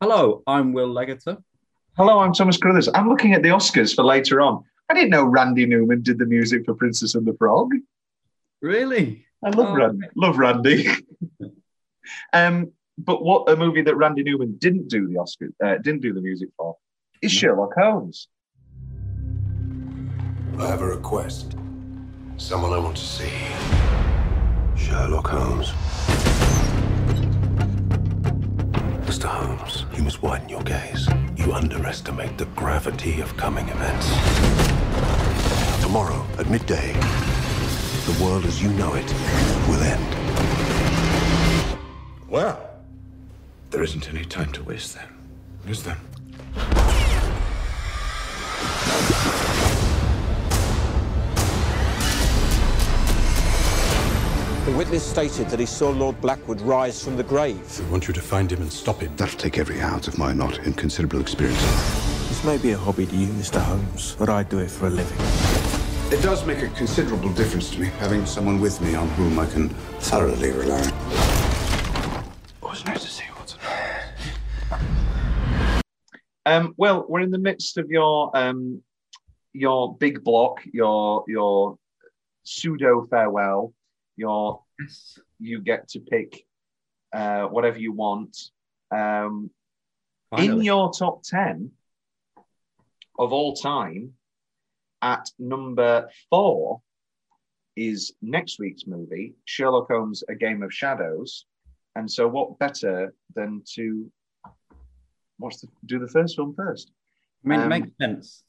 Hello, I'm Will Leggetter. Hello, I'm Thomas Carruthers. I'm looking at the Oscars for later on. I didn't know Randy Newman did the music for Princess and the Frog. Really? I love Oh, Randy. Love Randy. um, but what a movie that Randy Newman didn't do the Oscar, uh, didn't do the music for, is Sherlock Holmes. I have a request. Someone I want to see. Sherlock Holmes. Mr. Holmes, you must widen your gaze. You underestimate the gravity of coming events. Tomorrow, at midday, the world as you know it will end. Well, there isn't any time to waste then, is there? The witness stated that he saw Lord Blackwood rise from the grave. I want you to find him and stop him. That'll take every ounce of my not inconsiderable experience. This may be a hobby to you, Mr. Holmes, but I do it for a living. It does make a considerable difference to me having someone with me on whom I can thoroughly rely. Oh, it's nice to see you, Watson. Um, well, we're in the midst of your um, your big block, your your pseudo farewell, your you get to pick uh, whatever you want. Um, in your top 10 of all time, at number four is next week's movie, Sherlock Holmes A Game of Shadows. And so, what better than to watch the, do the first film first? I mean, it um, makes sense.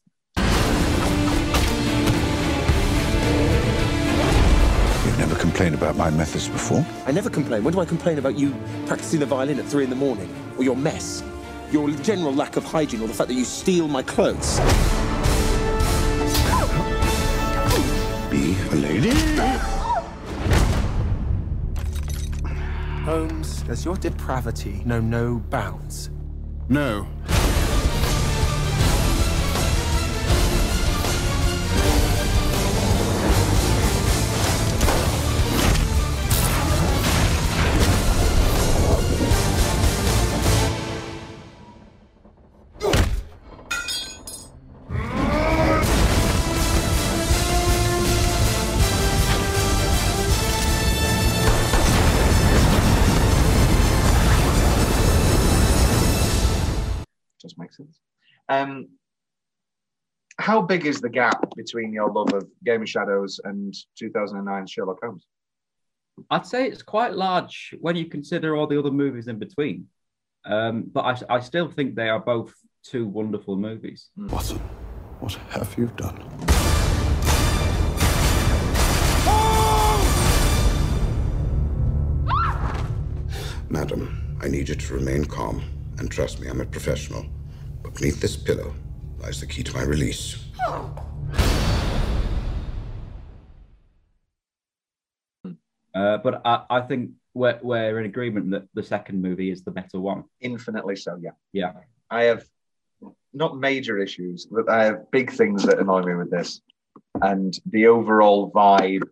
Never complained about my methods before. I never complain. When do I complain about you practicing the violin at three in the morning? Or your mess? Your general lack of hygiene or the fact that you steal my clothes? Be a lady. Holmes, does your depravity know no bounds? No. How big is the gap between your love of Game of Shadows and 2009 Sherlock Holmes? I'd say it's quite large when you consider all the other movies in between. Um, but I, I still think they are both two wonderful movies. Watson, what have you done? Madam, I need you to remain calm and trust me, I'm a professional. But beneath this pillow lies the key to my release. Uh, but I, I think we're, we're in agreement that the second movie is the better one. Infinitely so, yeah. Yeah. I have not major issues, but I have big things that annoy me with this. And the overall vibe,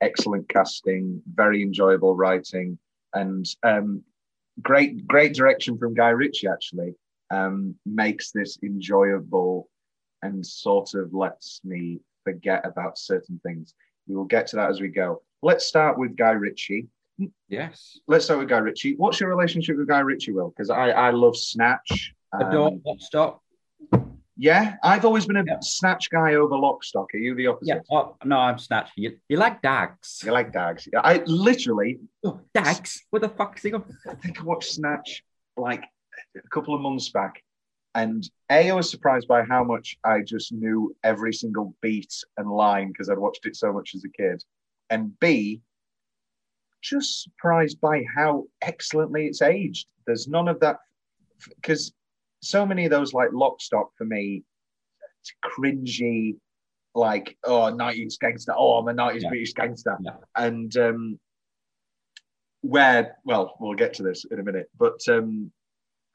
excellent casting, very enjoyable writing, and um, great, great direction from Guy Ritchie, actually, um, makes this enjoyable and sort of lets me forget about certain things. We will get to that as we go. Let's start with Guy Ritchie. Yes. Let's start with Guy Ritchie. What's your relationship with Guy Ritchie, Will? Because I, I love Snatch. Adore Um, Lock, Stock. yeah, I've always been a Yeah. Snatch guy over Lockstock. Are you the opposite? Yeah. Oh, no, I'm Snatch. You, you like Dags? You like Dags? Yeah, I literally, Oh, Dags? What the fuck's he on? I think I watched Snatch like a couple of months back, and a I was surprised by how much I just knew every single beat and line because I'd watched it so much as a kid, and b just surprised by how excellently it's aged. There's none of that because so many of those like Lockstock for me, it's cringy, like oh 90s gangster, oh I'm a 90s Yeah. British gangster, Yeah. and um, where well we'll get to this in a minute, but um,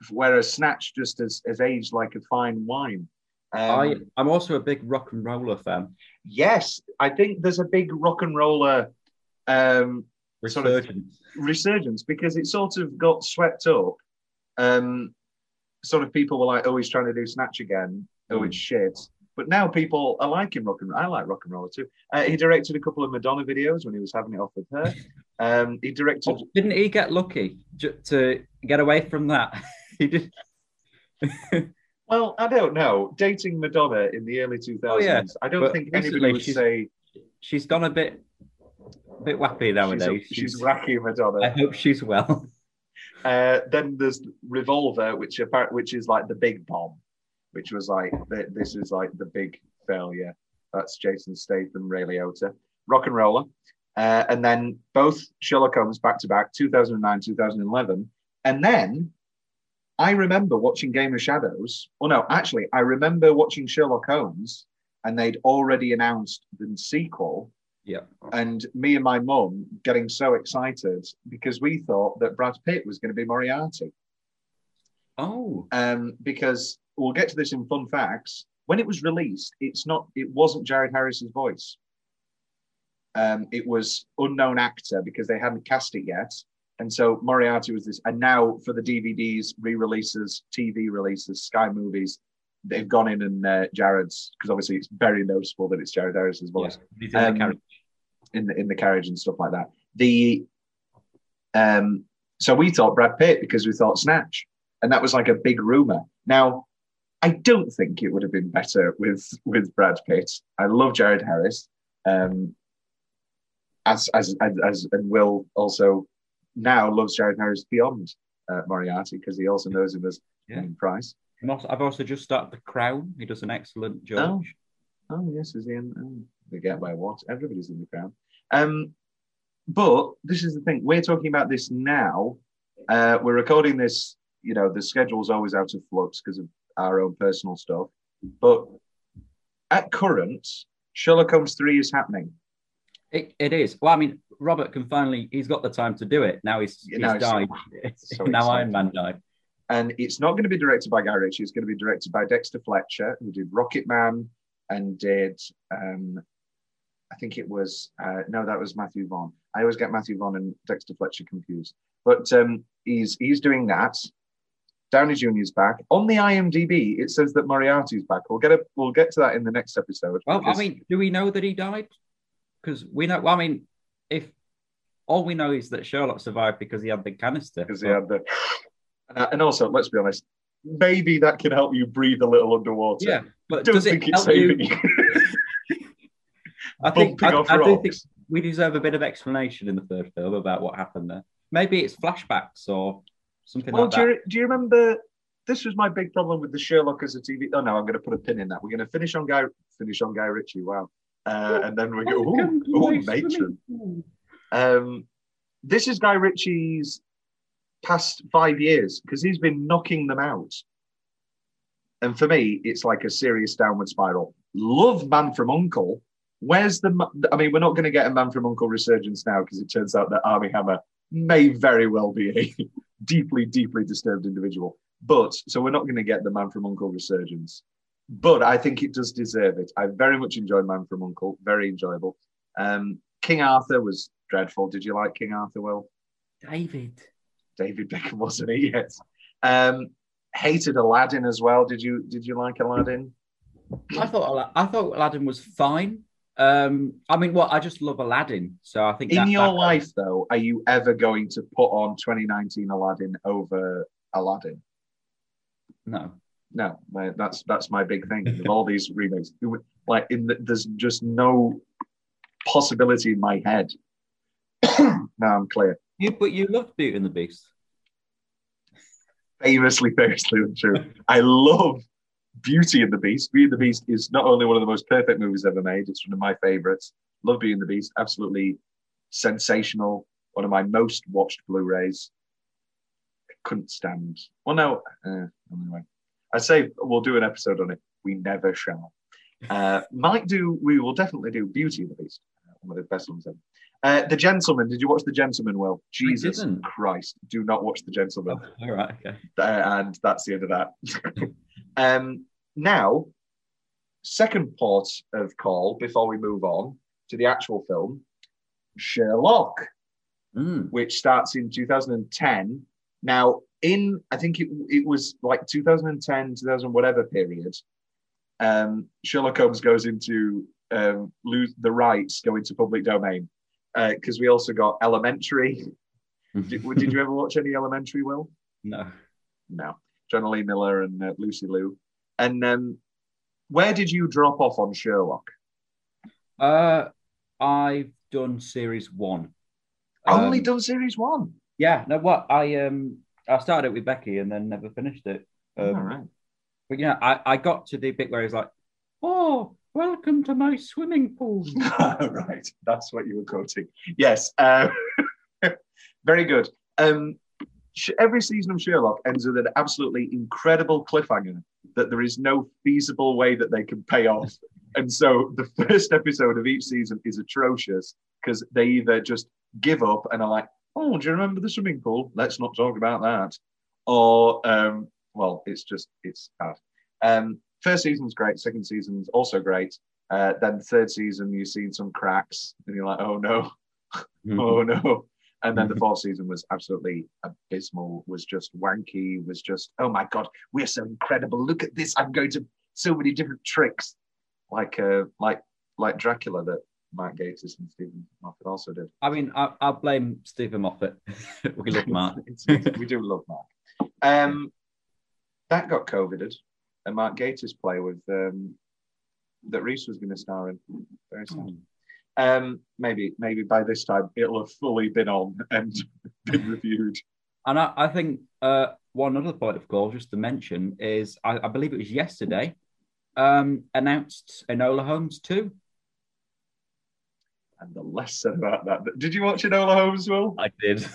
whereas Snatch just has, has aged like a fine wine. Um, I, I'm also a big RocknRolla fan. yes, I think there's a big RocknRolla um, Sort of- Resurgence. resurgence because it sort of got swept up. Um, sort of people were like, "Oh, he's trying to do Snatch again. Oh, Mm. it's shit." But now people are liking rock and I like RocknRolla too. Uh, he directed a couple of Madonna videos when he was having it off with her. Um, he directed. Oh, didn't he get lucky to get away from that? he did. Well, I don't know. Dating Madonna in the early 2000s, Oh, yeah. I don't But think anybody would she's- say She's gone a bit, a bit wappy she's, nowadays. a, she's wacky Madonna. I hope she's well. Uh, then there's Revolver, which which is like the big bomb, which was like th- this is like the big failure. That's Jason Statham, Ray Liotta, RocknRolla, uh, and then both Sherlock Holmes back to back, 2009, 2011, and then I remember watching Game of Shadows. Oh no, actually, I remember watching Sherlock Holmes, and they'd already announced the sequel Yeah. and me and my mum getting so excited because we thought that Brad Pitt was going to be Moriarty. Oh, Um, because we'll get to this in fun facts. When it was released, it's not. It wasn't Jared Harris's voice. Um, it was unknown actor because they hadn't cast it yet, and so Moriarty was this. And now for the DVDs, re-releases, TV releases, Sky Movies, they've gone in and uh, Jared's because obviously it's very noticeable that it's Jared Harris's yeah. voice He's in the Um, carriage. in the in the carriage and stuff like that. The um so we thought Brad Pitt because we thought Snatch, and that was like a big rumor. Now, I don't think it would have been better with with Brad Pitt. I love Jared Harris, um, as as as, as and Will also now loves Jared Harris beyond uh, Moriarty because he also knows him as Yeah. Pryce. Also, I've also just started The Crown. He does an excellent job. Oh yes, is he in? Oh, forget by what? Everybody's in the Crown. Um, but this is the thing. We're talking about this now. Uh, we're recording this. You know, the schedule's always out of flux because of our own personal stuff. But at current, Sherlock Holmes three is happening. It, it is. Well, I mean, Robert can finally, he's got the time to do it. Now he's, he's now died. so now. Iron Man died. and it's not going to be directed by Guy Ritchie. It's going to be directed by Dexter Fletcher, who did Rocket Man and did, um, I think it was, uh, no, that was Matthew Vaughn. I always get Matthew Vaughn and Dexter Fletcher confused. But um, he's he's doing that. Downey Jr.'s back on the IMDb. It says that Moriarty's back. We'll get a, we'll get to that in the next episode. Well, I mean, do we know that he died? Because we know, well, I mean, if all we know is that Sherlock survived because he had the canister. because he had the, and, uh, and also let's be honest, maybe that can help you breathe a little underwater. yeah, but Don't does it it's help you? saving you. I think I, I do think we deserve a bit of explanation in the third film about what happened there. Maybe it's flashbacks or something Well, like do that. you, do you remember? This was my big problem with the Sherlock as a TV. Oh no, I'm going to put a pin in that. We're going to finish on Guy, finish on Guy Ritchie. Wow, uh, and then we go, Oh, matron. Um, this is Guy Ritchie's past five years because he's been knocking them out. And for me, it's like a serious downward spiral. Love Man from Uncle. Where's the? I mean, we're not going to get a Man from Uncle resurgence now because it turns out that Armie Hammer may very well be a deeply, deeply disturbed individual. But so we're not going to get the Man from Uncle resurgence. But I think it does deserve it. I very much enjoyed Man from Uncle. Very enjoyable. Um, King Arthur was dreadful. Did you like King Arthur? Well, David. David Beckham wasn't he? Yes. Um, hated Aladdin as well. Did you? Did you like Aladdin? I thought I thought Aladdin was fine. Um, I mean, well, I just love Aladdin, so I think In that- your that- life, though, are you ever going to put on 2019 Aladdin over Aladdin? no. No, my- that's that's my big thing with all these remakes. Like, in the, there's just no possibility in my head. now I'm clear. You, but you loved Beauty and the Beast. Famously, famously true. I love Beauty and the Beast. Beauty and the Beast is not only one of the most perfect movies ever made, it's one of my favorites. Love Beauty and the Beast. Absolutely sensational. One of my most watched Blu-rays. I couldn't stand. Well, no. Uh, anyway, I say we'll do an episode on it. We never shall. Uh, might do. We will definitely do Beauty and the Beast. uh, One of the best ones ever. Uh, the Gentlemen. Did you watch The Gentlemen? Well, Jesus. Christ! Do not watch The Gentlemen Oh, all right, okay. uh, and that's the end of that. um, now, second port of call before we move on to the actual film, Sherlock, Mm. which starts in 2010. Now, in I think it, it was like 2010, 2000 whatever period, um, Sherlock Holmes goes into um, lose the rights go into public domain because we also got Elementary. Did, did you ever watch any Elementary, Will? No. No. Jonny Lee Miller and uh, Lucy Liu. And um, where did you drop off on Sherlock? Uh, I've done series one. Only Um, done series one. Yeah. No. What I um I started it with Becky and then never finished it. Um, All right. But yeah, I I got to the bit where he's like, "Oh, welcome to my swimming pool." right. That's what you were quoting. Yes. Uh, very good. Um, every season of Sherlock ends with an absolutely incredible cliffhanger that there is no feasible way that they can pay off. And so the first episode of each season is atrocious because they either just give up and are like, oh, do you remember the swimming pool? Let's not talk about that. Or, um, well, it's just, it's bad. Um, first season's great. Second season's also great. Uh, then third season, you've seen some cracks and you're like, oh no, oh no. And then the fourth season was absolutely abysmal, was just wanky, was just, oh my God, we're so incredible. Look at this. I'm going to so many different tricks. Like uh, like like Dracula that Mark Gatiss and Steven Moffat also did. I mean, I, I blame Steven Moffat. we love Mark. It's- we do love Mark. Um, that got coveted, and Mark Gatiss play with um, that Reese was going to star in. Very sad. Um, maybe maybe by this time it'll have fully been on and been reviewed. And I, I think uh, one other point of call, just to mention, is I, I believe it was yesterday, um, announced Enola Holmes 2. And the less said about that. Did you watch Enola Holmes, Will? I did.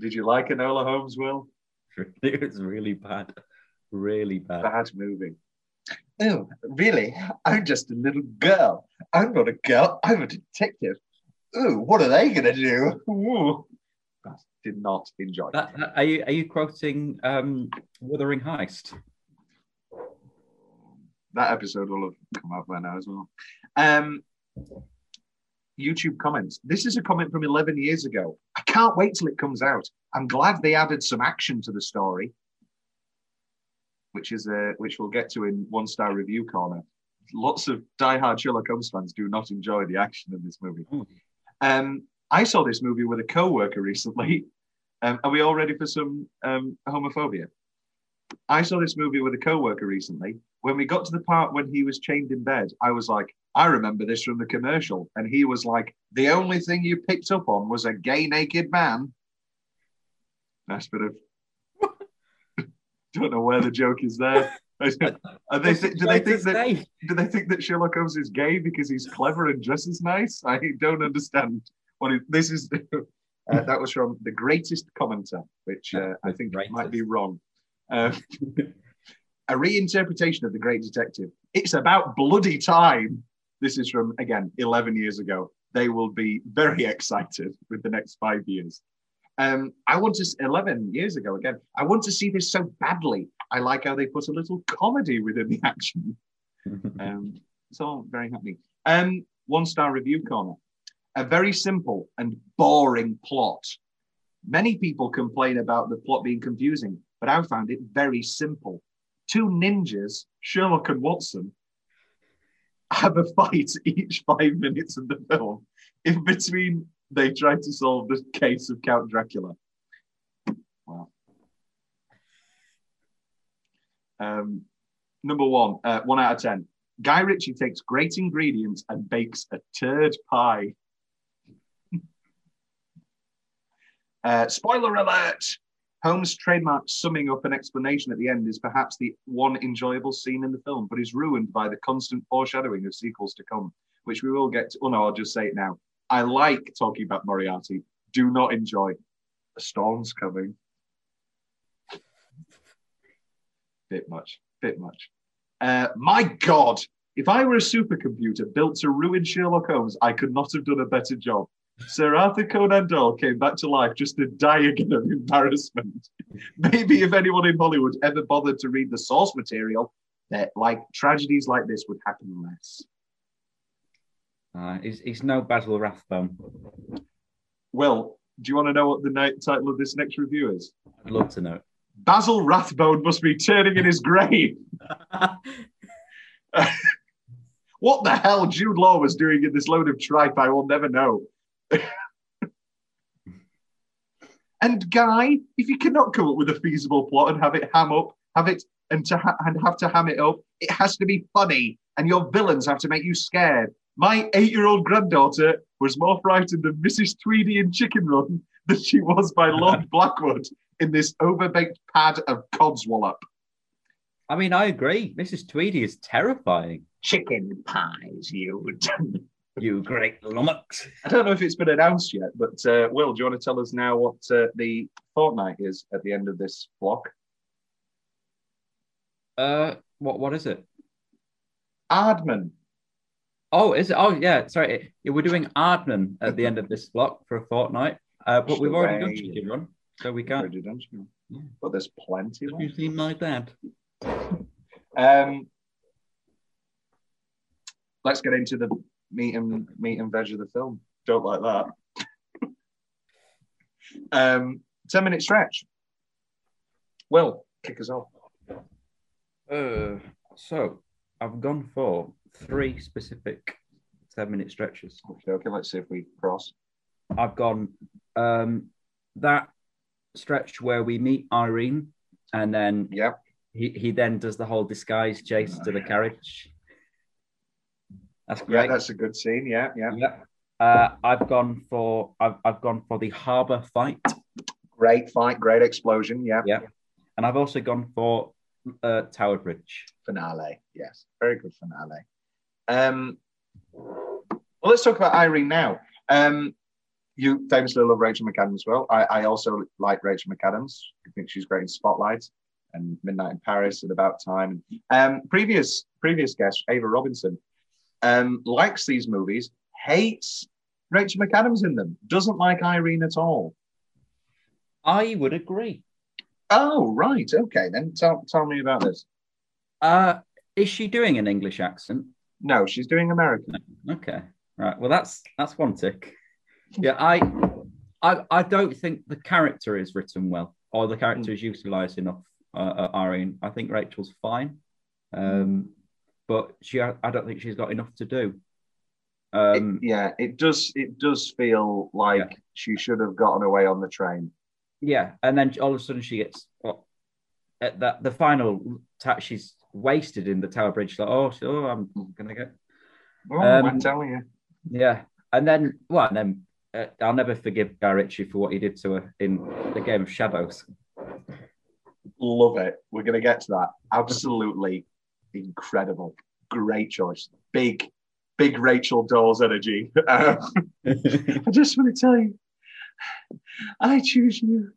Did you like Enola Holmes, Will? it was really bad. Really bad. Bad movie. Oh, really? I'm just a little girl. I'm not a girl. I'm a detective. Ooh, what are they going to do? Ooh. That did not enjoy. That, that- are, you, are you quoting um, Wuthering Heist? that episode will have come out by now as well. Um, YouTube comments. This is a comment from 11 years ago. I can't wait till it comes out. I'm glad they added some action to the story, which is uh, which we'll get to in one star review corner. Lots of diehard Sherlock Holmes fans do not enjoy the action in this movie. Mm. Um, I saw this movie with a co-worker recently. Um, are we all ready for some um, homophobia? I saw this movie with a co-worker recently. When we got to the part when he was chained in bed, I was like, I remember this from the commercial. And he was like, the only thing you picked up on was a gay naked man. Nice bit of don't know where the joke is there. Are they th- do they think that do they think that Sherlock Holmes is gay because he's clever and dresses nice? I don't understand what it, this is. Uh, that was from the greatest commenter, which uh, I think might be wrong. Uh, a reinterpretation of The Great Detective. It's about bloody time. This is from, again, 11 years ago. They will be very excited with the next five years. Um, I want to, 11 years ago again, I want to see this so badly. I like how they put a little comedy within the action. Um, it's all very happening. Um, one star review corner. A very simple and boring plot. Many people complain about the plot being confusing, but I found it very simple. Two ninjas, Sherlock and Watson, have a fight each five minutes of the film. In between, they try to solve the case of Count Dracula. Wow. Um, number one, uh, one out of 10. Guy Ritchie takes great ingredients and bakes a turd pie. Uh, spoiler alert! Holmes' trademark summing up an explanation at the end is perhaps the one enjoyable scene in the film, but is ruined by the constant foreshadowing of sequels to come, which we will get to. Oh no, I'll just say it now. I like talking about Moriarty, do not enjoy. A storm's coming. Bit much, bit much. Uh, my God, if I were a supercomputer built to ruin Sherlock Holmes, I could not have done a better job. Sir Arthur Conan Doyle came back to life just to die again of embarrassment. Maybe if anyone in Hollywood ever bothered to read the source material, that like tragedies like this would happen less. Uh, he's, he's no Basil Rathbone. Well, do you want to know what the title of this next review is? I'd love to know. Basil Rathbone must be turning in his grave. What the hell Jude Law was doing in this load of tripe, I will never know. And Guy, if you cannot come up with a feasible plot and have it ham up, have it and to ha- and have to ham it up, it has to be funny, and your villains have to make you scared. My eight-year-old granddaughter was more frightened of Mrs. Tweedy in Chicken Run than she was by Lord Blackwood in this overbaked pad of codswallop. I mean, I agree. Mrs. Tweedy is terrifying. Chicken pies, you. You great lummox. I don't know if it's been announced yet, but uh, Will, do you want to tell us now what uh, the fortnight is at the end of this block? Uh, what what is it? Aardman. Oh, is it? Oh, yeah. Sorry, yeah, we're doing Aardman at the end of this block for a fortnight, uh, but we've already done. Chicken Run, so we can't. Already done, Stu. But there's plenty Have you seen my dad? Um, let's get into the meat and meat and veg of the film. Don't like that. um, ten minute stretch. Will kick us off. Uh, so I've gone for three specific ten-minute stretches. Okay, okay. Let's see if we cross. I've gone um, that stretch where we meet Irene, and then Yeah. he, he then does the whole disguise chase to the carriage. That's Yeah, great. that's a good scene. Yeah, yeah. Yeah. Uh, I've gone for I've, I've gone for the harbour fight, Great fight, great explosion. Yeah. Yeah. and I've also gone for uh, Tower Bridge. finale. Yes, very good finale. Um, well, let's talk about Irene now. Um, you famously love Rachel McAdams. As well, I, I also like Rachel McAdams. I think she's great in Spotlight and Midnight in Paris and About Time. Um, previous previous guest Ava Robinson um, likes these movies, hates Rachel McAdams in them, doesn't like Irene at all. I would agree. Oh, right. Okay, then tell tell me about this. Uh, is she doing an English accent? No, she's doing American. Okay, right. Well, that's that's one tick. Yeah, I, I, I don't think the character is written well, or the character is utilised enough. Uh, uh, Irene, I think Rachel's fine, um, but she, I don't think she's got enough to do. Um, it, yeah, it does. It does feel like Yeah. she should have gotten away on the train. Yeah, and then all of a sudden she gets well, at that the final ta- she's wasted in the Tower Bridge. Like, oh, so I'm gonna get Oh, Um, I'm telling you, yeah, and then well, and then uh, I'll never forgive Guy Ritchie for what he did to her in the Game of Shadows. love it. We're gonna get to that. Absolutely incredible. Great choice. Big, big Rachel Dawes energy. Um, I just want to tell you, I choose you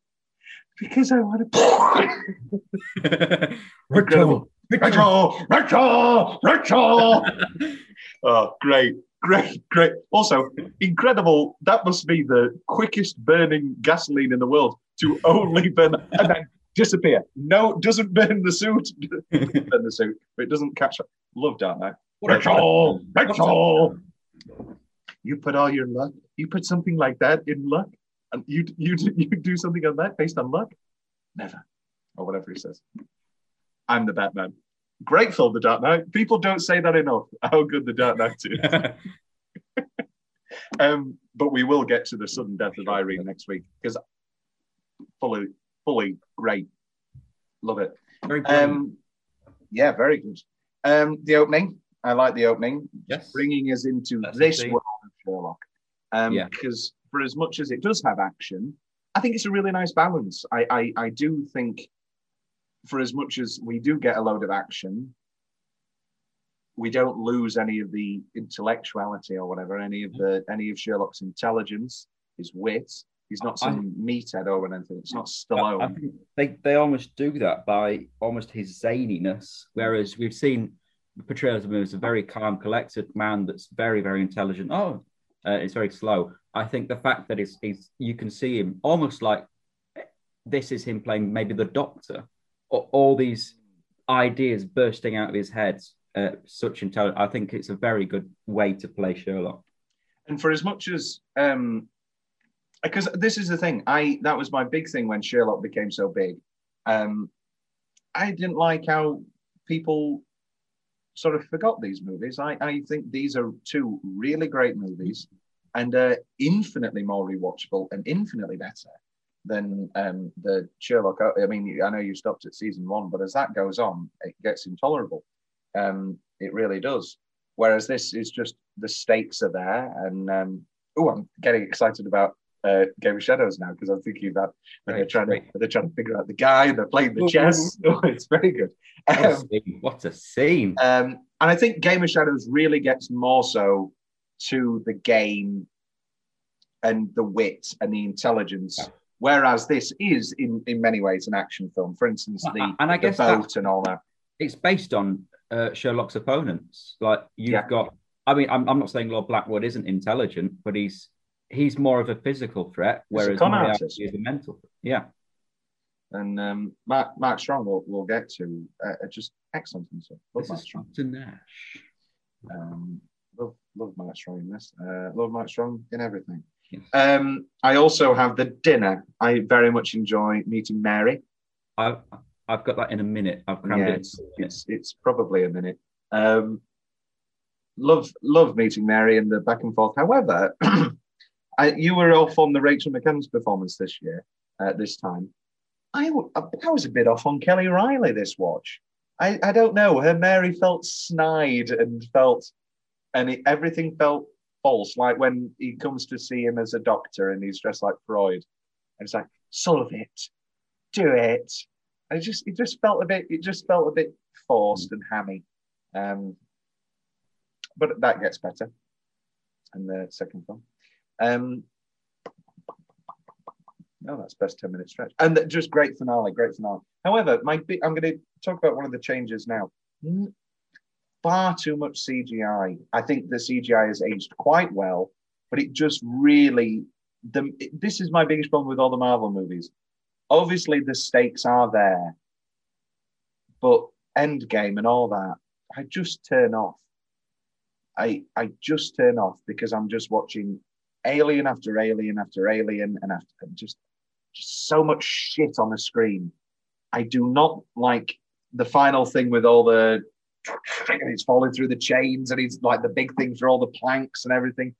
because I want to. Incredible. Rachel, Rachel, Rachel. oh, great, great, great. Also, incredible. That must be the quickest burning gasoline in the world to only burn and then disappear. No, doesn't burn the suit. burn the suit, but it doesn't catch up. Love Dark Knight. Rachel, Rachel. You put all your luck. You put something like that in luck, and you you you do something on that based on luck. Never, or whatever he says. I'm the Batman. Great film, The Dark Knight. People don't say that enough. How good The Dark Knight is. um, but we will get to the sudden death of Irene next week because fully, fully great. Love it. Very. Um, yeah, very good. Um, the opening. I like the opening. yes. Bringing us into That's this world of Sherlock. Um, Yeah. Because for as much as it does have action, I think it's a really nice balance. I, I, I do think, for as much as we do get a load of action, we don't lose any of the intellectuality or whatever, any of the any of Sherlock's intelligence, his wit. He's not some I- meathead or anything. It's not I, I think they, they almost do that by almost his zaniness, whereas we've seen portrayals of him as a very calm, collected man that's very, very intelligent. Oh, uh, it's very slow. I think the fact that he's, he's you can see him almost like this is him playing maybe the doctor, or all these ideas bursting out of his head. Uh, such intelligence. I think it's a very good way to play Sherlock. And for as much as um because this is the thing, I that was my big thing when Sherlock became so big. Um I didn't like how people sort of forgot these movies. I, I think these are two really great movies and uh, infinitely more rewatchable and infinitely better than um, the Sherlock. I mean, I know you stopped at season one, but as that goes on, it gets intolerable. Um, it really does. Whereas this is just the stakes are there, and um, oh, I'm getting excited about uh, Game of Shadows now because I'm thinking about when they're trying to they're trying to figure out the guy and they're playing the chess. Oh, it's very good. What a Um, scene! What a scene. um, and I think Game of Shadows really gets more so to the game and the wit and the intelligence, Yeah. whereas this is in in many ways an action film. For instance, the, And I the guess boat and all that. it's based on uh, Sherlock's opponents. Like you've Yeah. got, I mean, I'm, I'm not saying Lord Blackwood isn't intelligent, but he's he's more of a physical threat, whereas con Moriarty is a mental. threat. Yeah, And um, Mark, Mark Strong, we'll, we'll get to, uh, just excellent and stuff. Love this Mark is Strong. Dr. Nash. Um, love, love Mark Strong in this. Uh, love Mark Strong in everything. Yes. Um, I also have the dinner. I very much enjoy meeting Mary. I've I've got that in a minute. I've crammed Yeah, it. it's, it's it's probably a minute. Um, love love meeting Mary and the back and forth. However, I, you were off on the Rachel McAdams performance this year. Uh, this time, I, I was a bit off on Kelly Reilly this watch. I, I don't know. Her Mary felt snide and felt, and it, everything felt false. Like when he comes to see him as a doctor and he's dressed like Freud, and it's like solve it, do it. And it just it just felt a bit it just felt a bit forced and hammy. Um, but that gets better in the second film. Um, no, that's best 10 minute stretch. And just great finale, great finale. However, my I'm going to talk about one of the changes now. Far too much CGI. I think the CGI has aged quite well, but it just really, the, this is my biggest problem with all the Marvel movies. Obviously, the stakes are there, but Endgame and all that, I just turn off. I I just turn off because I'm just watching alien after alien after alien and after and just just so much shit on the screen. I do not like the final thing with all the and falling through the chains and he's like the big thing for all the planks and everything.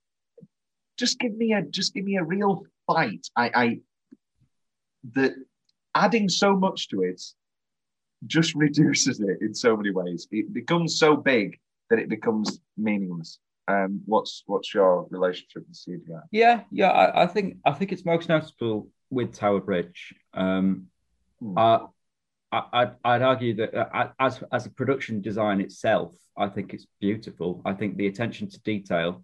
Just give me a just give me a real fight. I I the adding so much to it just reduces it in so many ways. It becomes so big that it becomes meaningless. Um, what's what's your relationship with CGI? Yeah, yeah. I, I think I think it's most noticeable with Tower Bridge. Um, Hmm. uh, I, I'd, I'd argue that uh, as as a production design itself, I think it's beautiful. I think the attention to detail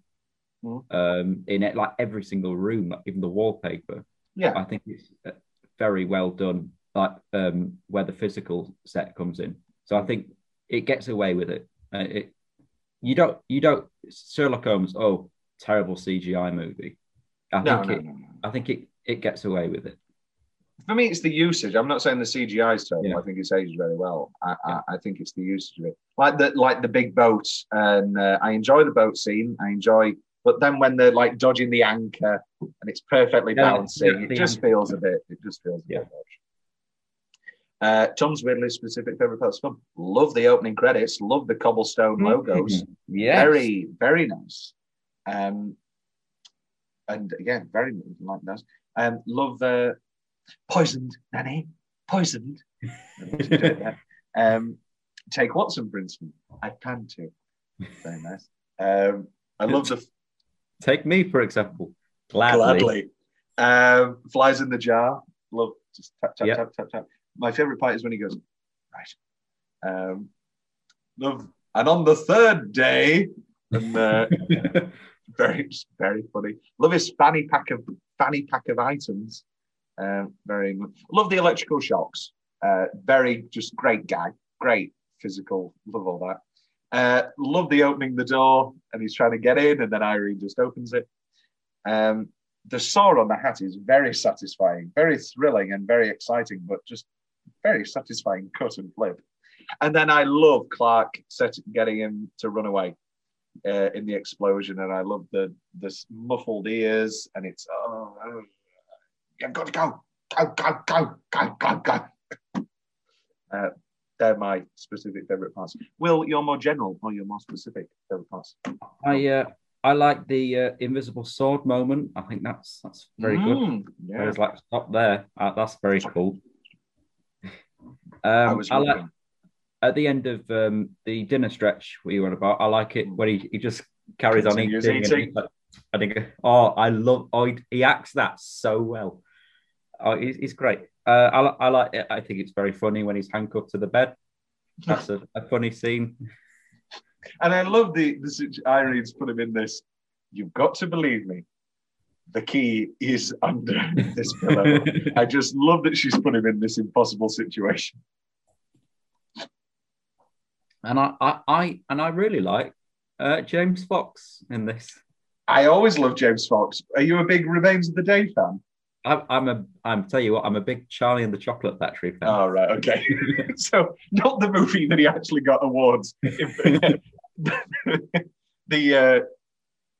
Hmm. um, in it, like every single room, even the wallpaper, Yeah, I think it's uh, very well done. Like um, where the physical set comes in, so I think it gets away with it. Uh, it you don't you don't Sherlock Holmes. Oh, terrible CGI movie. I no, think no, it. no. I think it it gets away with it. For me, it's the usage. I'm not saying the CGI is terrible. Yeah. I think it's aged very well. I, Yeah. I, I think it's the usage of it, like the like the big boats, and uh, I enjoy the boat scene. I enjoy, but then when they're like dodging the anchor and it's perfectly balancing, yeah, it just anchor. feels a bit. It just feels a bit much. Uh, Tom's weirdly specific favorite parts of the film. Love the opening credits. Love the cobblestone logos. Yeah, Very, very nice. Um, and again, very like that. Um, love uh, poisoned, Nanny, poisoned. um, take Watson, for instance. I plan to. Very nice. Um, I love the Take me for example. Gladly. gladly. Um, flies in the jar. Love just tap tap Yeah. tap tap tap. My favorite part is when he goes right. Um, love, and on the third day, and uh, very very funny. Love his fanny pack of fanny pack of items. Um, very. Love the electrical shocks. Uh, very just great guy. Great physical. Love all that. Uh, love the opening the door and he's trying to get in and then Irene just opens it. Um, the saw on the hat is very satisfying, very thrilling and very exciting, but just very satisfying cut and flip. And then I love Clark set, getting him to run away uh, in the explosion, and I love the the muffled ears, and it's oh, oh you've got to go, go, go, go, go, go, go. Uh, they're my specific favorite parts. Will, you're more general or you're more specific favorite parts? I uh, I like the uh, invisible sword moment. I think that's that's very good. Mm, I Yeah. was like, stop there. Uh, that's very cool. I Um, I like at the end of um, the dinner stretch we went about. I like it when he, he just carries on Continues eating. and eating. like- I think, oh, I love. Oh, he, he acts that so well. Oh, he's, he's great. Uh, I, I like it. I think it's very funny when he's handcuffed to the bed. That's a, a funny scene. And I love the, the irony to put him in this. You've got to believe me. The key is under this pillow. I just love that she's put him in this impossible situation. and I, I, I, and I really like uh, James Fox in this. I always love James Fox. Are you a big Remains of the Day fan? I, I'm a, I'm tell you what, I'm a big Charlie and the Chocolate Factory fan. Oh, right. Okay. so, not the movie that he actually got awards. the, uh,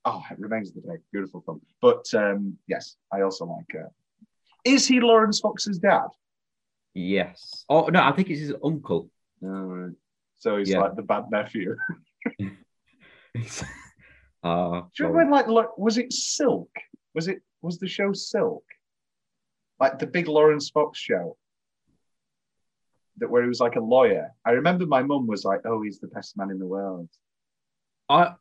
oh, it Remains of the Day. Beautiful film. But um, yes, I also like. Uh, is he Laurence Fox's dad? Yes. Oh no, I think it's his uncle. Right. So he's Yeah. like the bad nephew. Ah, Do you remember when, like, was it Silk? Was it was the show Silk? Like the big Laurence Fox show, that where he was like a lawyer. I remember my mum was like, "Oh, he's the best man in the world." I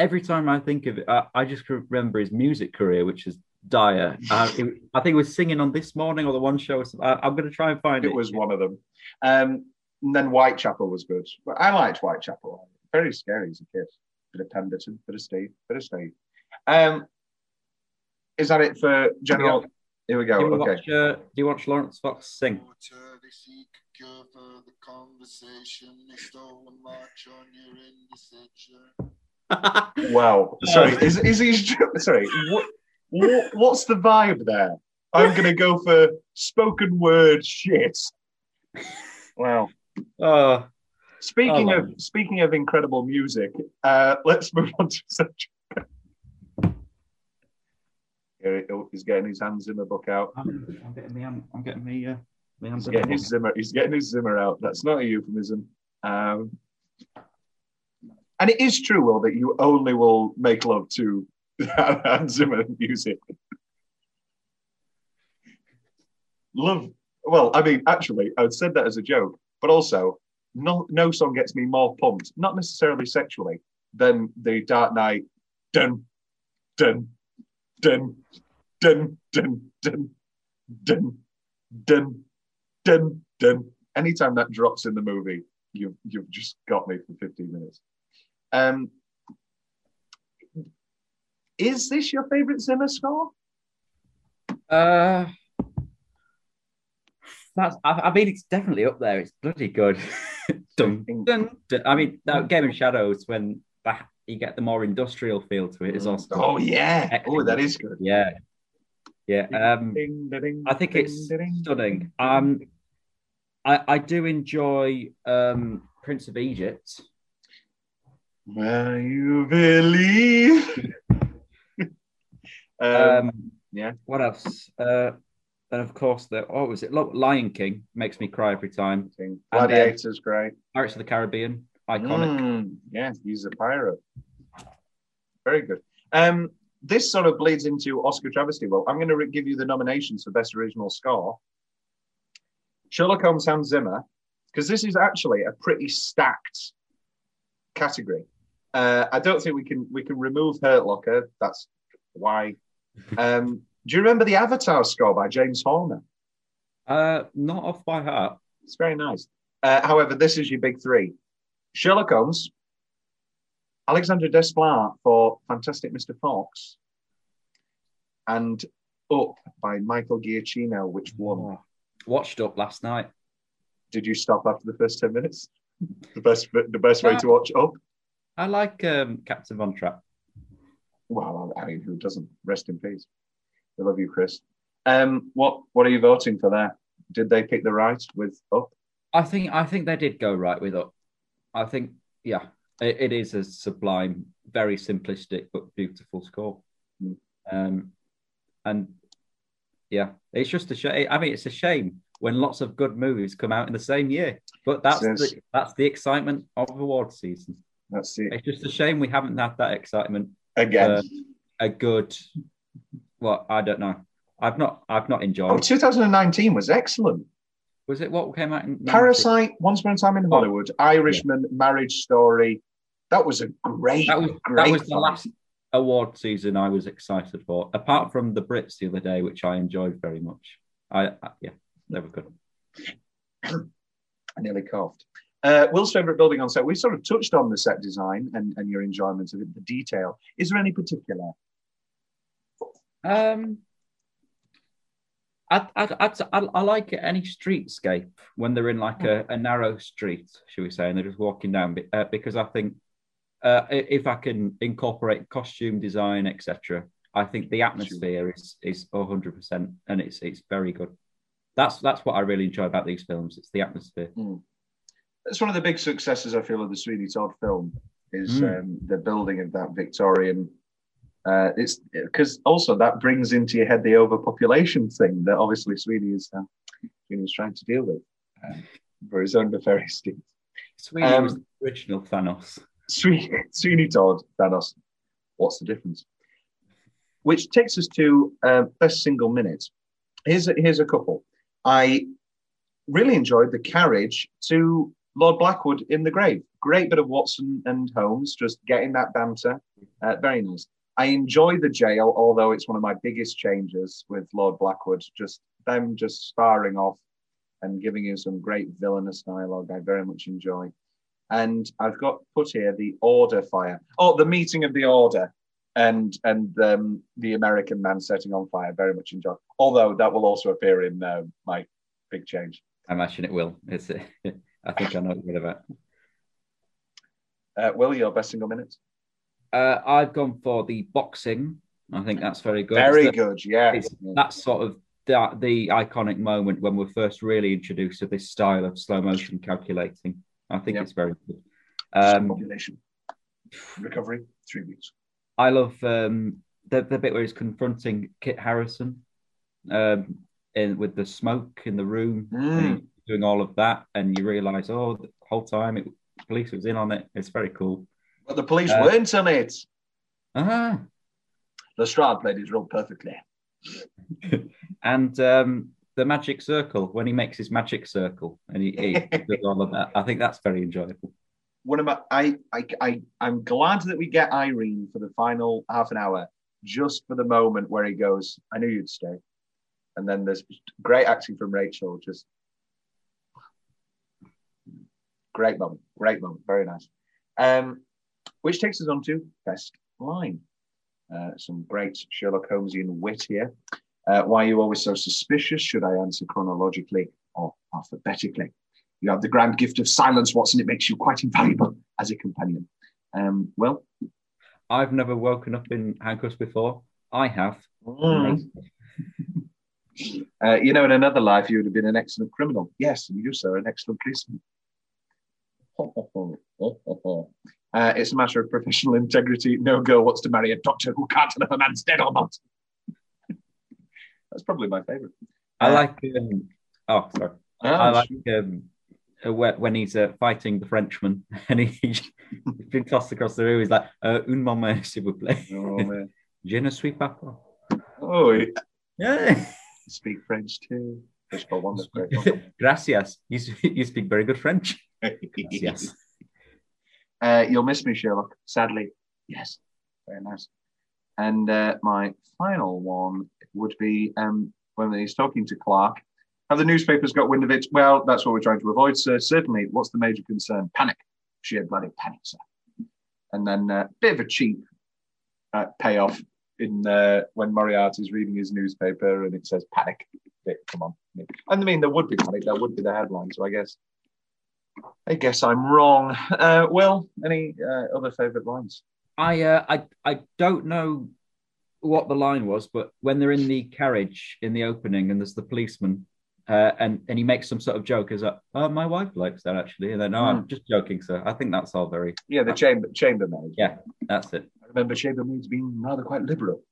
every time I think of it, I, I just remember his music career, which is dire. Uh, it- I think he was singing on this morning or the one show. I, I'm going to try and find it. It was one of them. Um, and then Whitechapel was good. But I liked Whitechapel. Very scary as a kid. Bit of Pemberton, bit of Steve, bit of Steve. Um, is that it for general? Here we Do go. you, Okay. watch, uh, do you watch Laurence Fox sing? Wow. Sorry. Is is he? Sorry. What, what what's the vibe there? I'm gonna go for spoken word shit. Wow. Oh, Speaking Oh, of speaking of incredible music, uh, let's move on to such. Here he's getting his Hans Zimmer book out. I'm, I'm getting me. I'm, I'm getting me. Uh, me hands He's up. getting his Zimmer. He's getting his Zimmer out. That's not a euphemism. Um, and it is true, Will, that you only will make love to Hans Zimmer music. Love. Well, I mean, actually, I said that as a joke, but also, no, no song gets me more pumped, not necessarily sexually, than the Dark Knight. Dun, dun, dun, dun, dun, dun, dun, dun, dun, dun. Anytime that drops in the movie, you've you've just got me for 15 minutes. Um, is this your favorite Zimmer score? Uh, that's. I, I mean, it's definitely up there. It's bloody good. dun, dun, dun. I mean, no, Game of Shadows when that you get the more industrial feel to it is also. Oh yeah. Oh, that is good. Yeah, yeah. Um, Ding, ding, I think it's stunning. Um, I I do enjoy um Prince of Egypt. Will you believe? um, Um, yeah. What else? Uh, and of course the oh was it Lion King makes me cry every time. and then- Gladiator's great. Pirates of the Caribbean, iconic. Mm, yeah, he's a pirate. Very good. Um, this sort of bleeds into Oscar travesty. Well, I'm going to give you the nominations for best original score. Sherlock Holmes, Hans Zimmer, because this is actually a pretty stacked category. Uh, I don't think we can we can remove Hurt Locker. That's why. Um, do you remember the Avatar score by James Horner? Uh, not off by heart. It's very nice. Uh, however, this is your big three: Sherlock Holmes, Alexandre Desplat for Fantastic Mr. Fox, and Up by Michael Giacchino, which won. Watched up last night. Did you stop after the first ten minutes? The best, the best way to watch Up. I like um, Captain Von Trapp. Well, I mean, who doesn't? Rest in peace. We love you, Chris. Um, what What are you voting for there? Did they pick the right with Up? I think I think they did go right with up. I think yeah, it, it is a sublime, very simplistic but beautiful score. Mm. Um, and yeah, it's just a shame. I mean, it's a shame when lots of good movies come out in the same year. But that's the, that's the excitement of award season. That's it. It's just a shame we haven't had that excitement. Again. Uh, a good, well, I don't know. I've not I've not enjoyed. oh, 2019 was excellent. Was it what came out in Parasite, Once Upon a Time in Hollywood, Irishman, Marriage Story. That was a great, That was great that was the last award season I was excited for. Apart from the Brits the other day, which I enjoyed very much. I, I yeah, they were good. I nearly coughed. Uh, Will's favourite building on set. We sort of touched on the set design and, and your enjoyment of it, the detail. Is there any particular? Um, I I I I, like any streetscape when they're in like a, a narrow street, should we say, and they're just walking down. Uh, because I think uh, if I can incorporate costume design, etc., I think the atmosphere is is hundred percent, and it's it's very good. That's that's what I really enjoy about these films. It's the atmosphere. That's one of the big successes I feel of the Sweeney Todd film is Mm. um, the building of that Victorian. Uh, it's because also that brings into your head the overpopulation thing that obviously Sweeney is uh, Sweeney is trying to deal with uh, for his own nefarious deeds. Sweeney Um, was the original Thanos. Sweeney, Sweeney Todd, Thanos. What's the difference? Which takes us to uh, best single minute. Here's a, here's a couple. I really enjoyed the carriage to Lord Blackwood in the grave. Great bit of Watson and Holmes, just getting that banter. Uh, very nice. I enjoy the jail, although it's one of my biggest changes with Lord Blackwood. Just them just sparring off and giving you some great villainous dialogue. I very much enjoy. And I've got put here the order fire. Oh, the meeting of the order and and um, the American man setting on fire. Very much enjoy. Although that will also appear in uh, my big change. I imagine it will. It's. I think I know what you're about. Uh, Will, your best single minutes? Uh, I've gone for the boxing. I think that's very good. Very the- good. Yeah. That's sort of the, the iconic moment when we're first really introduced to this style of slow motion calculating. I think Yeah. it's very good. Um, Population recovery three weeks. I love um, the, the bit where he's confronting Kit Harrison um, in, with the smoke in the room, Mm. Doing all of that, and you realise, oh, the whole time it, police was in on it. It's very cool. But the police Uh, weren't on it. Ah, Lestrade played his role perfectly. and um, the magic circle when he makes his magic circle and he, he does all of that. I think that's very enjoyable. one of my I, I I I'm glad that we get Irene for the final half an hour, just for the moment where he goes, I knew you'd stay. And then there's great acting from Rachel, just great moment, great moment, very nice. Um, which takes us on to best line. Uh, some great Sherlock Holmesian wit here. Uh, why are you always so suspicious? Should I answer chronologically or alphabetically? You have the grand gift of silence, Watson. It makes you quite invaluable as a companion. Um, well, I've never woken up in handcuffs before. I have. mm, uh, you know, in another life, you would have been an excellent criminal. Yes, and you, sir, an excellent policeman. Uh, it's a matter of professional integrity. No girl wants to marry a doctor who can't tell if a man's dead or not. That's probably my favorite. I Uh, like. Um, oh, sorry. I like um, uh, when he's uh, fighting the Frenchman and he, he's been tossed across the room. He's like, uh, "Un moment, s'il vous plaît. Oh. Je ne suis pas. Oh, Yeah. speak French too. Fish for one. Gracias. You, you speak very good French. Yes. Uh, you'll miss me, Sherlock. Sadly, yes. Very nice. And uh, my final one would be um, when he's talking to Clark. Have the newspapers got wind of it? Well, that's what we're trying to avoid, sir. Certainly. What's the major concern? Panic. Sheer bloody panic, sir. And then a uh, bit of a cheap uh, payoff in uh, when Moriarty's reading his newspaper and it says panic. Come on. And I mean, there would be panic. That would be the headline. So I guess I guess I'm wrong. Uh, Will, any uh, other favourite lines? I uh, I I don't know what the line was, but when they're in the carriage in the opening and there's the policeman Uh, and and he makes some sort of joke as a, oh, my wife likes that actually, and then no, I'm just joking, sir. I think that's all very. Yeah, the chamber chambermaid. Yeah, that's it. I remember chambermaids being rather quite liberal.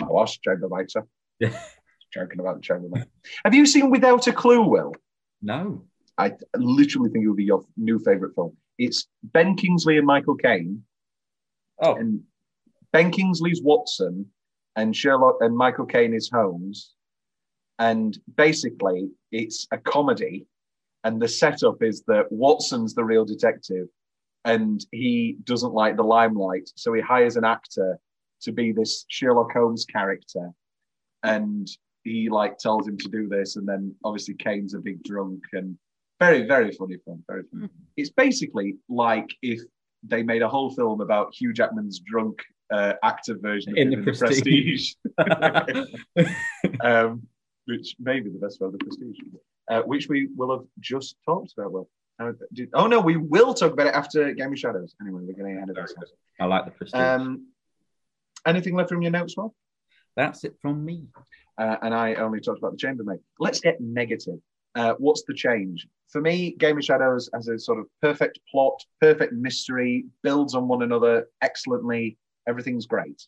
I was chambermaid, sir. Yeah. Joking about the chambermaid. Have you seen Without a Clue, Will? No. I literally think it would be your new favorite film. It's Ben Kingsley and Michael Caine, Oh, and Ben Kingsley's Watson, and Sherlock and Michael Caine is Holmes, and basically it's a comedy, and the setup is that Watson's the real detective, and he doesn't like the limelight, so he hires an actor to be this Sherlock Holmes character, and he like tells him to do this, and then obviously Caine's a big drunk and very very funny film, very funny. It's basically like if they made a whole film about Hugh Jackman's drunk uh, actor version In him The in the Prestige, um, which may be the best one of the Prestige, uh, which we will have just talked about. Well, uh, did, oh no, we will talk about it after Game of Shadows. Anyway, we're getting ahead of ourselves. I like the prestige. Um, anything left from your notes, Rob? that's it from me. uh, and I only talked about the chambermaid. Let's get negative. Uh, what's the change? For me, Game of Shadows has a sort of perfect plot, perfect mystery, builds on one another excellently. Everything's great.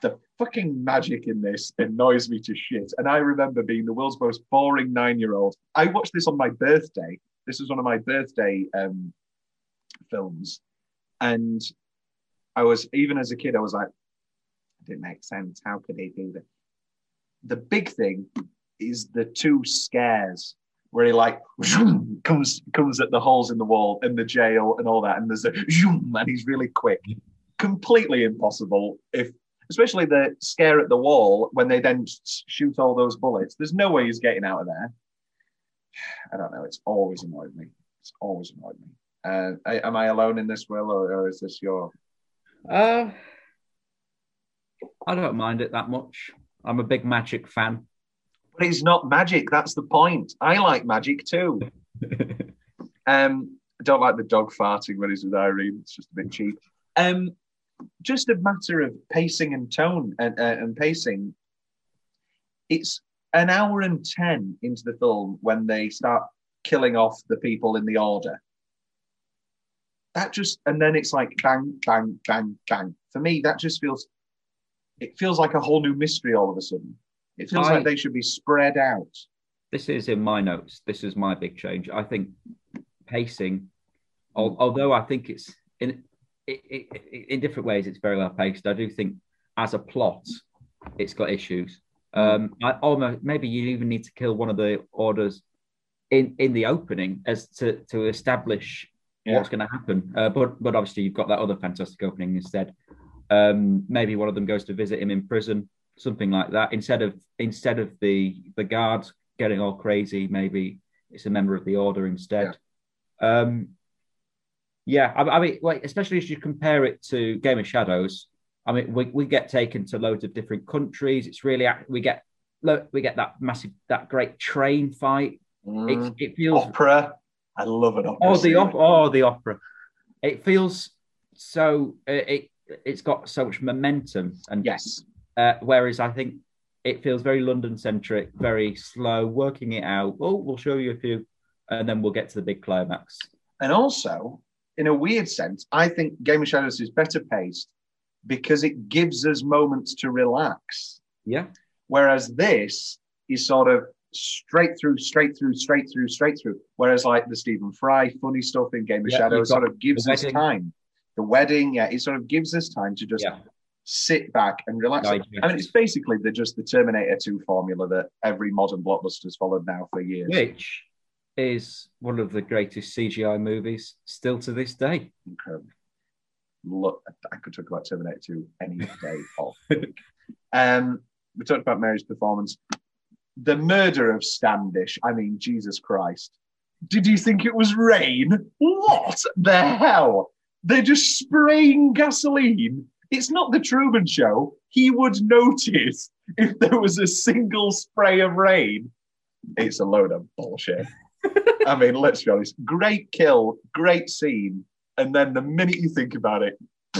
The fucking magic in this annoys me to shit. And I remember being the world's most boring nine year old. I watched this on my birthday. This was one of my birthday um, films. And I was, even as a kid, I was like, it didn't make sense. How could he do that? The big thing is the two scares where he like comes comes at the holes in the wall in the jail and all that, and there's a and he's really quick. Completely impossible if, especially the scare at the wall when they then shoot all those bullets. There's no way he's getting out of there. I don't know. It's always annoyed me. It's always annoyed me. Uh, am I alone in this, Will, or, or is this your? Uh, I don't mind it that much. I'm a big magic fan. But it's not magic. That's the point. I like magic too. Um, I don't like the dog farting when he's with Irene. It's just a bit cheap. Um, just a matter of pacing and tone and, uh, and pacing. It's an hour and 10 into the film when they start killing off the people in the order. That just, and then it's like bang, bang, bang, bang. For me, that just feels, it feels like a whole new mystery all of a sudden. It feels I- like they should be spread out. this is in my notes. This is my big change. I think pacing, although I think it's in it, it, in different ways, it's very well paced. I do think as a plot, it's got issues. Um, I almost maybe you even need to kill one of the orders in in the opening as to to establish Yeah. what's going to happen. Uh, but but obviously you've got that other fantastic opening instead. Um, maybe one of them goes to visit him in prison, something like that. Instead of instead of the the guards getting all crazy, maybe it's a member of the order instead. Um, yeah, I, I mean, like especially as you compare it to Game of Shadows. I mean, we, we get taken to loads of different countries. It's really we get look we get that massive that great train fight. Mm. It, it feels Opera. I love an opera. Oh, the op- oh, the opera. It feels so. uh, It it's got so much momentum, and Yes. Uh, whereas I think it feels very London centric, very slow, working it out. Oh, we'll show you a few, and then we'll get to the big climax. And also, in a weird sense, I think Game of Shadows is better paced because it gives us moments to relax. Yeah, Whereas this is sort of straight through, straight through, straight through, straight through. Whereas like the Stephen Fry funny stuff in Game of Yeah, Shadows sort of gives us time. The wedding, yeah, it sort of gives us time to just yeah. Sit back and relax. Digest. I mean, it's basically the just the Terminator 2 formula that every modern blockbuster's followed now for years. Which is one of the greatest CGI movies still to this day. incredible. Look, I could talk about Terminator 2 any day of the week. Um, we talked about Mary's performance. The murder of Standish. I mean, Jesus Christ. Did you think it was rain? What the hell? They're just spraying gasoline. It's not the Truman Show. He would notice if there was a single spray of rain. It's a load of bullshit. I mean, let's be honest. Great kill, great scene, and then the minute you think about it,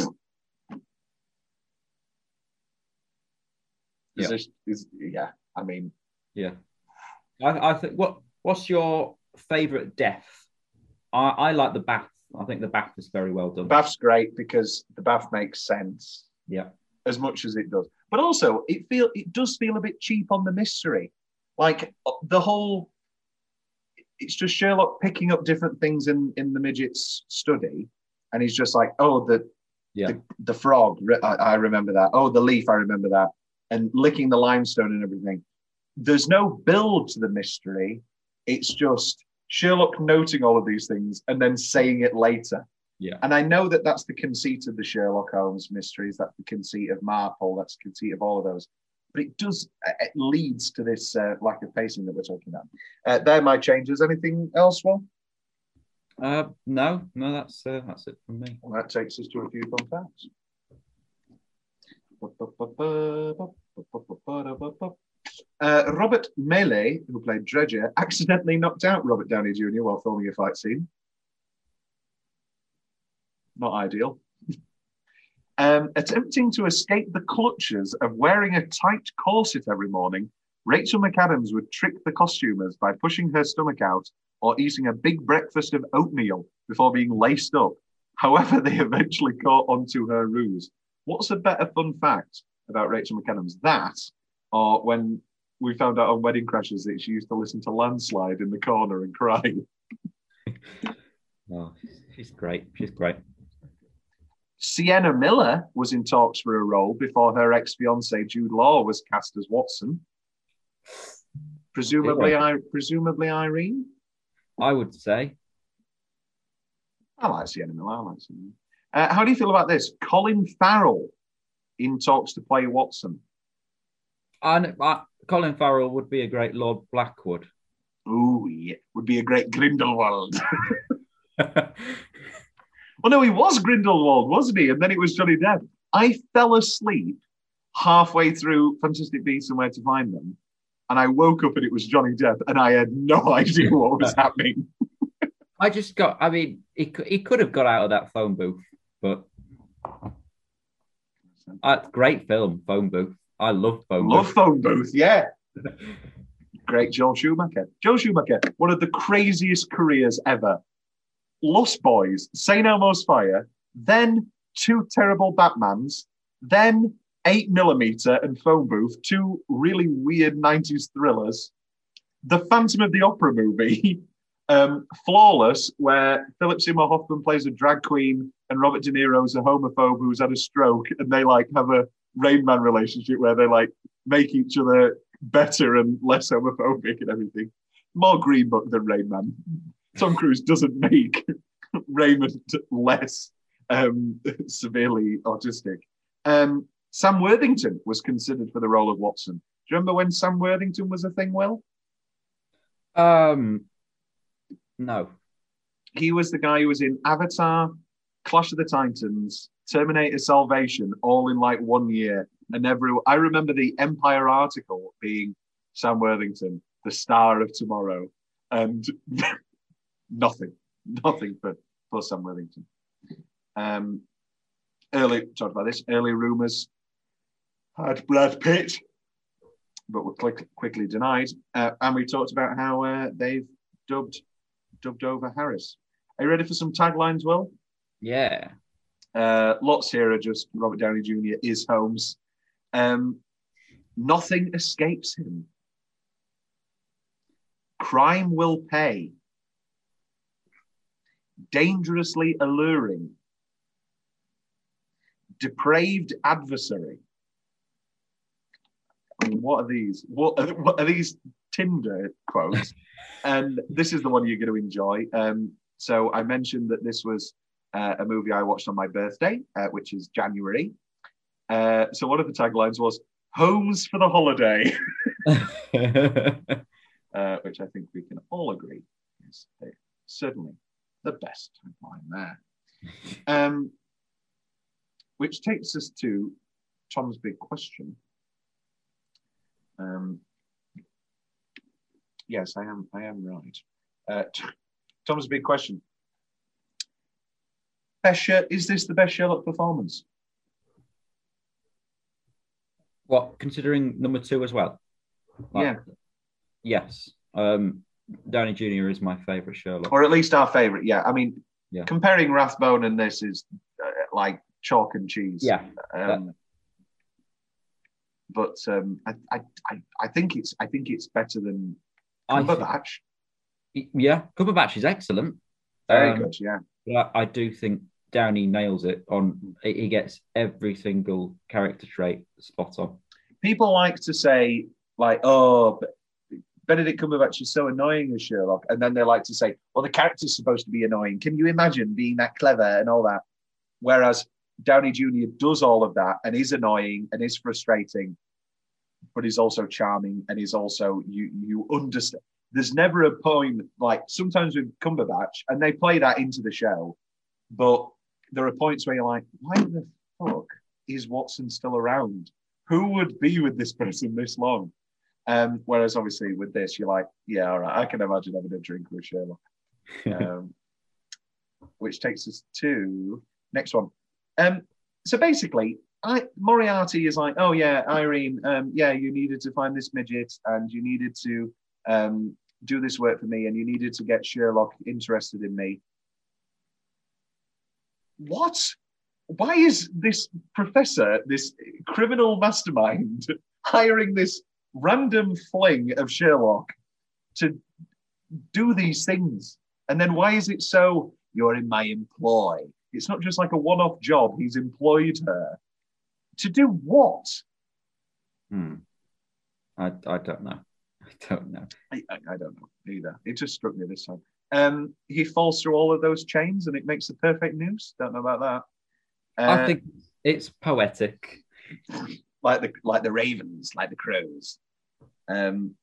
Yeah. is this- is- yeah. I mean, Yeah. I, I think what what's your favourite death? I, I like the bath. I think the bath is very well done. Bath's great because the bath makes sense Yeah. as much as it does. But also, it feel it does feel a bit cheap on the mystery. Like uh, the whole, it's just Sherlock picking up different things in in the midget's study, and he's just like, oh, the Yeah. the, the frog, I, I remember that. Oh, the leaf, I remember that, and licking the limestone and everything. There's no build to the mystery. It's just Sherlock noting all of these things and then saying it later. Yeah. And I know that that's the conceit of the Sherlock Holmes mysteries. That's the conceit of Marple. That's the conceit of all of those. But it does, uh, it leads to this uh, lack of pacing that we're talking about. Uh, they're my changes. Anything else, Will? Uh, no, no, that's uh, that's it from me. Well, that takes us to a few fun facts. Uh, Robert Maillet, who played Dredger, accidentally knocked out Robert Downey Jr. while filming a fight scene. Not ideal. Um, attempting to escape the clutches of wearing a tight corset every morning, Rachel McAdams would trick the costumers by pushing her stomach out or eating a big breakfast of oatmeal before being laced up. However, they eventually caught onto her ruse. What's a better fun fact about Rachel McAdams? That, or when we found out on Wedding Crashers that she used to listen to Landslide in the corner and cry. Oh, she's great. She's great. Sienna Miller was in talks for a role before her ex fiance Jude Law was cast as Watson. Presumably, I presumably Irene. I would say. I like Sienna Miller. I like Sienna. Miller. Uh, how do you feel about this? Colin Farrell in talks to play Watson. And uh, Colin Farrell would be a great Lord Blackwood. Ooh, yeah, would be a great Grindelwald. well, no, he was Grindelwald, wasn't he? And then it was Johnny Depp. I fell asleep halfway through Fantastic Beasts and Where to Find Them, and I woke up and it was Johnny Depp, and I had no idea what was happening. I just got. I mean, he could, he could have got out of that phone booth, but uh, great film, phone booth. I love phone Love booth. phone booth, yeah. Great Joel Schumacher. Joel Schumacher, one of the craziest careers ever. Lost Boys, St. Elmo's Fire, then two terrible Batmans, then 8 millimeter and phone booth, two really weird 90s thrillers. The Phantom of the Opera movie, um, Flawless, where Philip Seymour Hoffman plays a drag queen and Robert De Niro's a homophobe who's had a stroke, and they like have a Rain Man relationship where they like make each other better and less homophobic and everything. More Green Book than Rain Man. Tom Cruise doesn't make Raymond less um, severely autistic. Um, Sam Worthington was considered for the role of Watson. Do you remember when Sam Worthington was a thing, Will? Um, no. He was the guy who was in Avatar, Clash of the Titans, Terminator Salvation, all in like one year. And every I remember the Empire article being Sam Worthington, the star of tomorrow, and nothing, nothing for, for Sam Worthington. Um, early talked about this. Early rumors had Brad Pitt, but were quick, quickly denied. Uh, and we talked about how uh, they've dubbed dubbed over Harris. Are you ready for some taglines, Will? Yeah. Uh, lots here are just Robert Downey Jr. is Holmes. Um, nothing escapes him. Crime will pay. Dangerously alluring. Depraved adversary. I mean, what are these? What are, what are these Tinder quotes? and this is the one you're going to enjoy. Um, so I mentioned that this was uh, a movie I watched on my birthday, uh, which is January. Uh, so one of the taglines was "Holmes for the holiday," uh, which I think we can all agree is certainly the best tagline there. Um, which takes us to Tom's big question. Um, yes, I am. I am right. Uh, Tom's big question. Best Sher- is this the best Sherlock performance? what? Considering number two as well? Like, Yeah. Yes. Um, Downey Jr. is my favorite Sherlock. or at least our favorite. Yeah, I mean, Yeah. comparing Rathbone and this is uh, like chalk and cheese. Yeah, Um, but um, I, I, I, I think it's I think it's better than I think- Cumberbatch. yeah, Cumberbatch is excellent. Very Um, good. Yeah. But I do think Downey nails it on. He gets every single character trait spot on. People like to say like, oh, Benedict Cumberbatch is so annoying as Sherlock, and then they like to say, well, the character's supposed to be annoying. Can you imagine being that clever and all that? Whereas Downey Jr. does all of that and is annoying and is frustrating, but is also charming and is also you you understand. There's never a point like sometimes with Cumberbatch, and they play that into the show, but there are points where you're like, why the fuck is Watson still around? Who would be with this person this long? Um, whereas obviously with this, you're like, yeah, all right, I can imagine having a drink with Sherlock. Um, which takes us to next one. Um, so basically, I, Moriarty is like, oh yeah, Irene, um, yeah, you needed to find this midget and you needed to um, do this work for me and you needed to get Sherlock interested in me. What? Why is this professor, this criminal mastermind, hiring this random fling of Sherlock to do these things? And then why is it so, you're in my employ? It's not just like a one off job. He's employed her. To do what? Hmm. I I don't know. I don't know. I, I, I don't know either. It just struck me this time. Um, he falls through all of those chains and it makes the perfect noose. Don't know about that. Uh, I think it's poetic. like the like the ravens, like the crows. Um,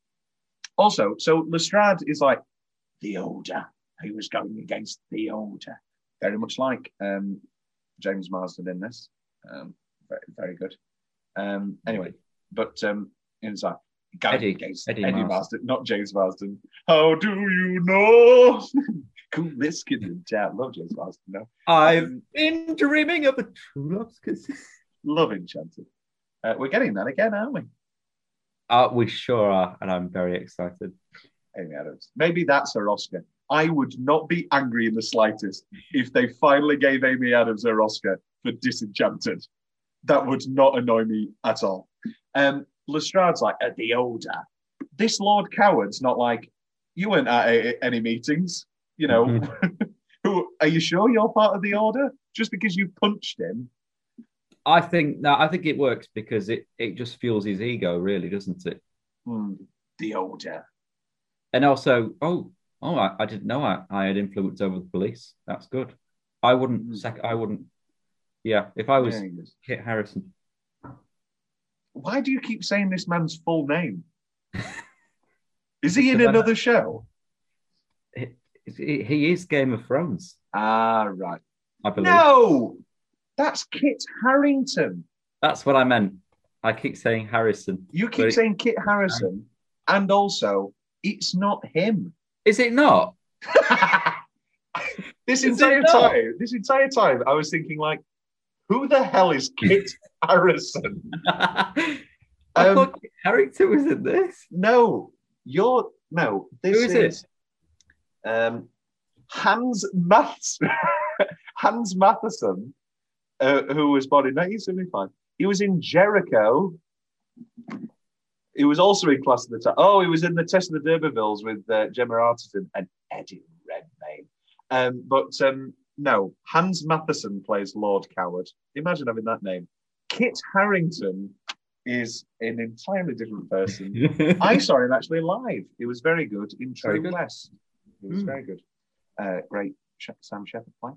also, so Lestrade is like the older. He was going against the older, very much like um, James Marsden in this. Um, very, very good. Um, anyway, but um, going Eddie- against Eddie Eddie, Marsden. Marsden. not James Marsden. How do you know? cool biscuit and. Love James Marsden. No, I've Um, been dreaming of a true love's kiss. love Enchanted. Uh, we're getting that again, aren't we? Uh, we sure are, and I'm very excited. Amy Adams. Maybe that's her Oscar. I would not be angry in the slightest if they finally gave Amy Adams her Oscar for Disenchanted. That would not annoy me at all. Um, Lestrade's like, at the older. This Lord Coward's not like, you weren't at a- any meetings. You know, who are you sure you're part of the order? Just because you punched him? I think no, I think it works because it it just fuels his ego, really, doesn't it? Hmm, the older. And also, oh, oh, I, I didn't know I, I had influence over the police. That's good. I wouldn't Mm. sec- I wouldn't. Yeah, if I was Yeah. Kit Harrison, Why do you keep saying this man's full name? Is he in another show? he, he is Game of Thrones, Ah, right. I believe. No, that's Kit Harrington. That's what I meant. I keep saying Harrison. You keep saying Kit Harrison, and also it's not him. Is it not? this Is entire time, this entire time, I was thinking like, who the hell is Kit Harrison? I Um, thought Harrington was in this. No, you're no. This Who is it? Um, Hans Maths, Hans Matheson, uh, who was born in 1975. He was in Jericho. He was also in Clash of the Titans. Oh, he was in the Tess of the D'Urbervilles with uh, Gemma Arterton and Eddie Redmayne. Um, but um, no, Hans Matheson plays Lord Coward. Imagine having that name. Kit Harrington is an entirely different person. I saw him actually live. It was very good in True. West. It was Hmm. very good. Uh, great Sam Shepard play.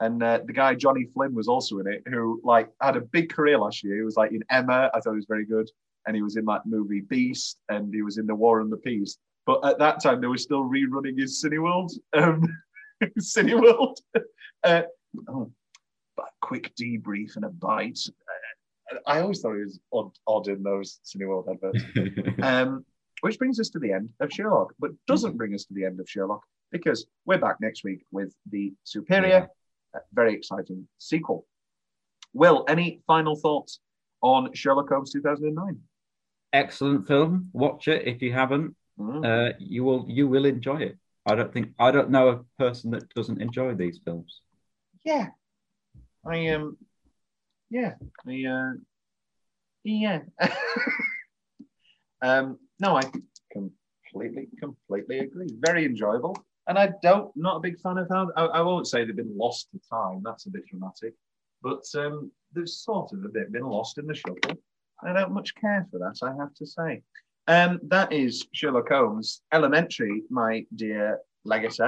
And uh, the guy Johnny Flynn was also in it, who like had a big career last year. He was like in Emma. I thought he was very good, and he was in that movie Beast, and he was in The War and the Peace. But at that time, they were still rerunning his Cineworld. Um, Cineworld. Uh, oh, but a quick debrief and a bite. I always thought it was odd, odd in those Cineworld World adverts. Um, which brings us to the end of Sherlock, but doesn't bring us to the end of Sherlock because we're back next week with the superior, uh, very exciting sequel. Will, any final thoughts on Sherlock Holmes 2009? Excellent film. Watch it if you haven't. Mm. uh, you will you will enjoy it. I don't think I don't know a person that doesn't enjoy these films. Yeah. I um yeah. I uh yeah. um no, I completely, completely agree. Very enjoyable. And I don't not a big fan of how I, I won't say they've been lost to time, that's a bit dramatic. But um they've sort of a bit been lost in the shuffle. I don't much care for that, I have to say. Um, that is Sherlock Holmes Elementary, my dear Legacy.